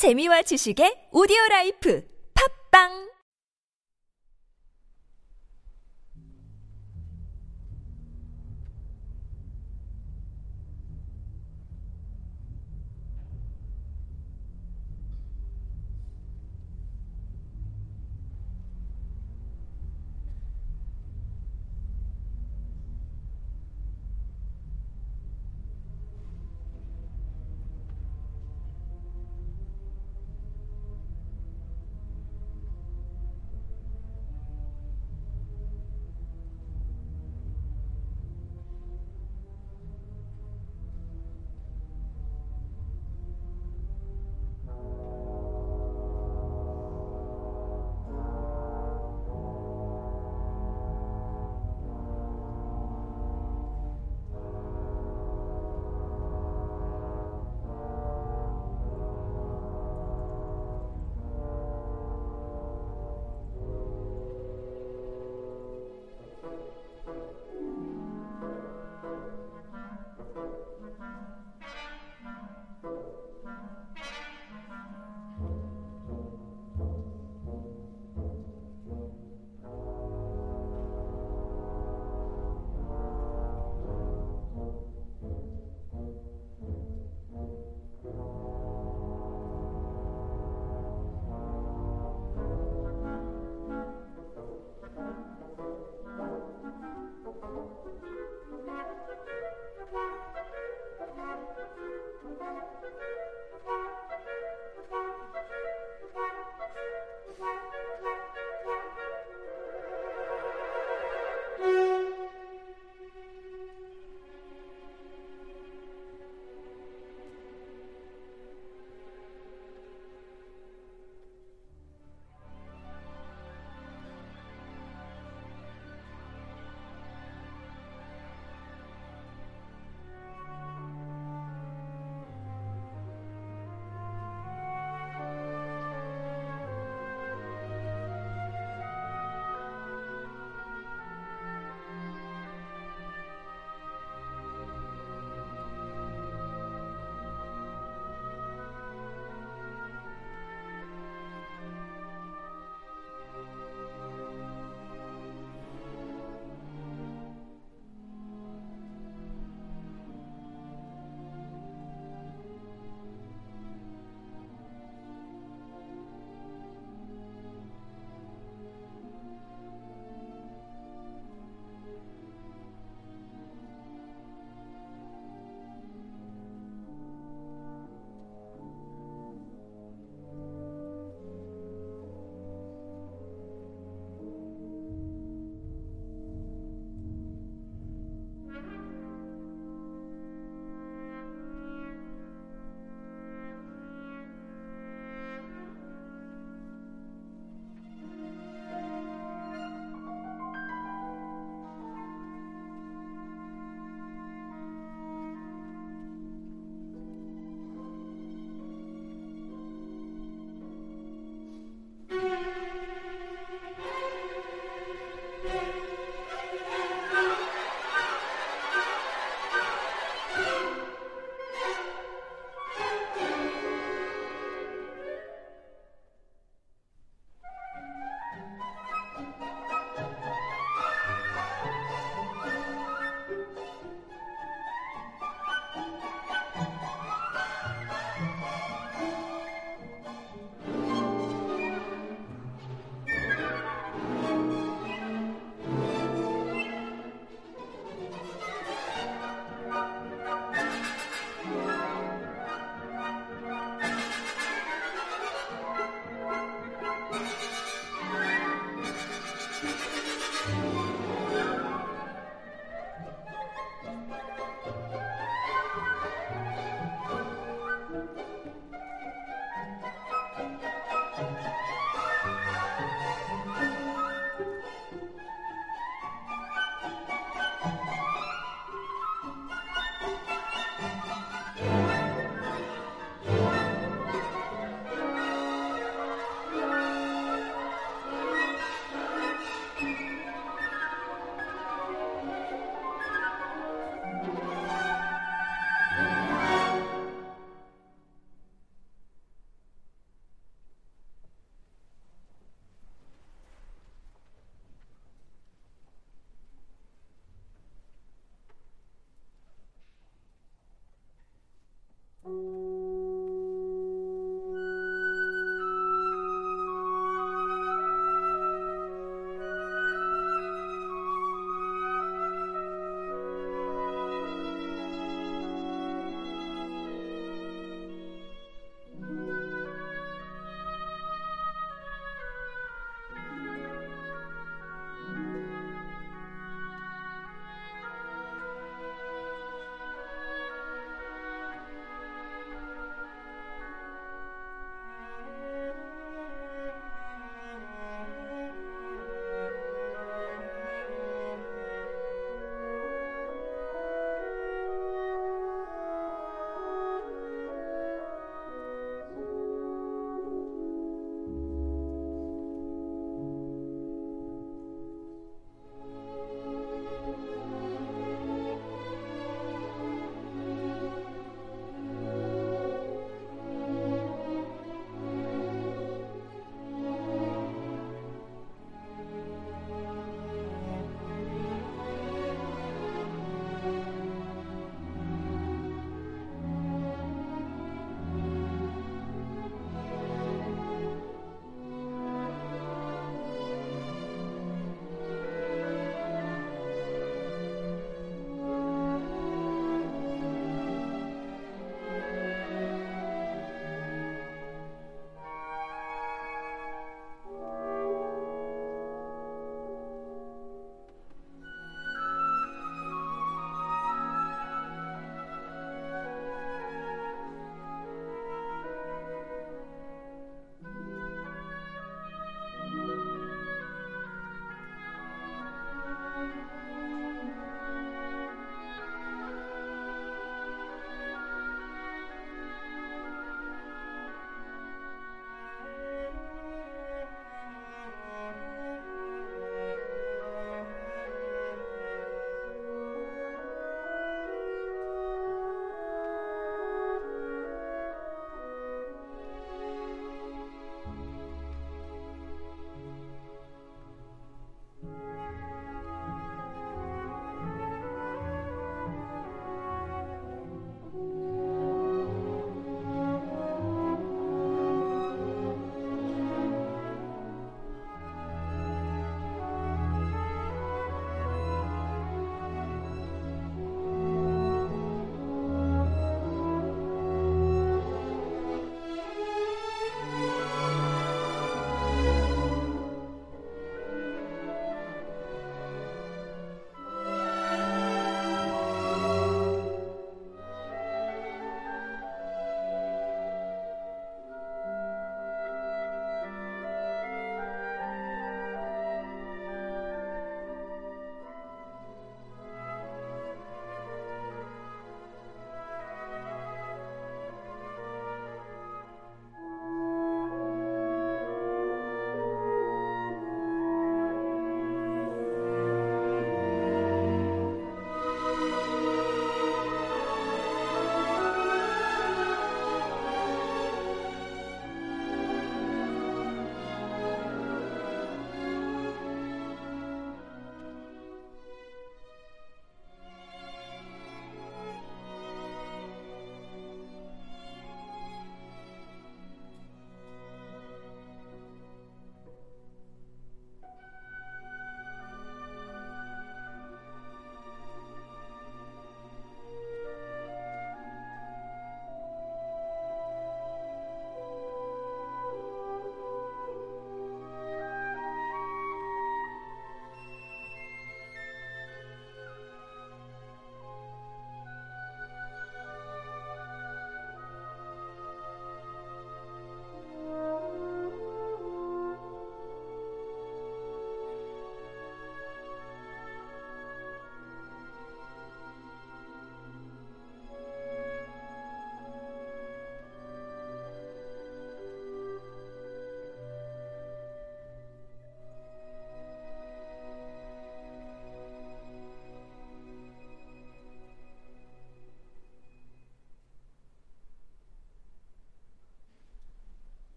재미와 지식의 오디오 라이프. 팝빵!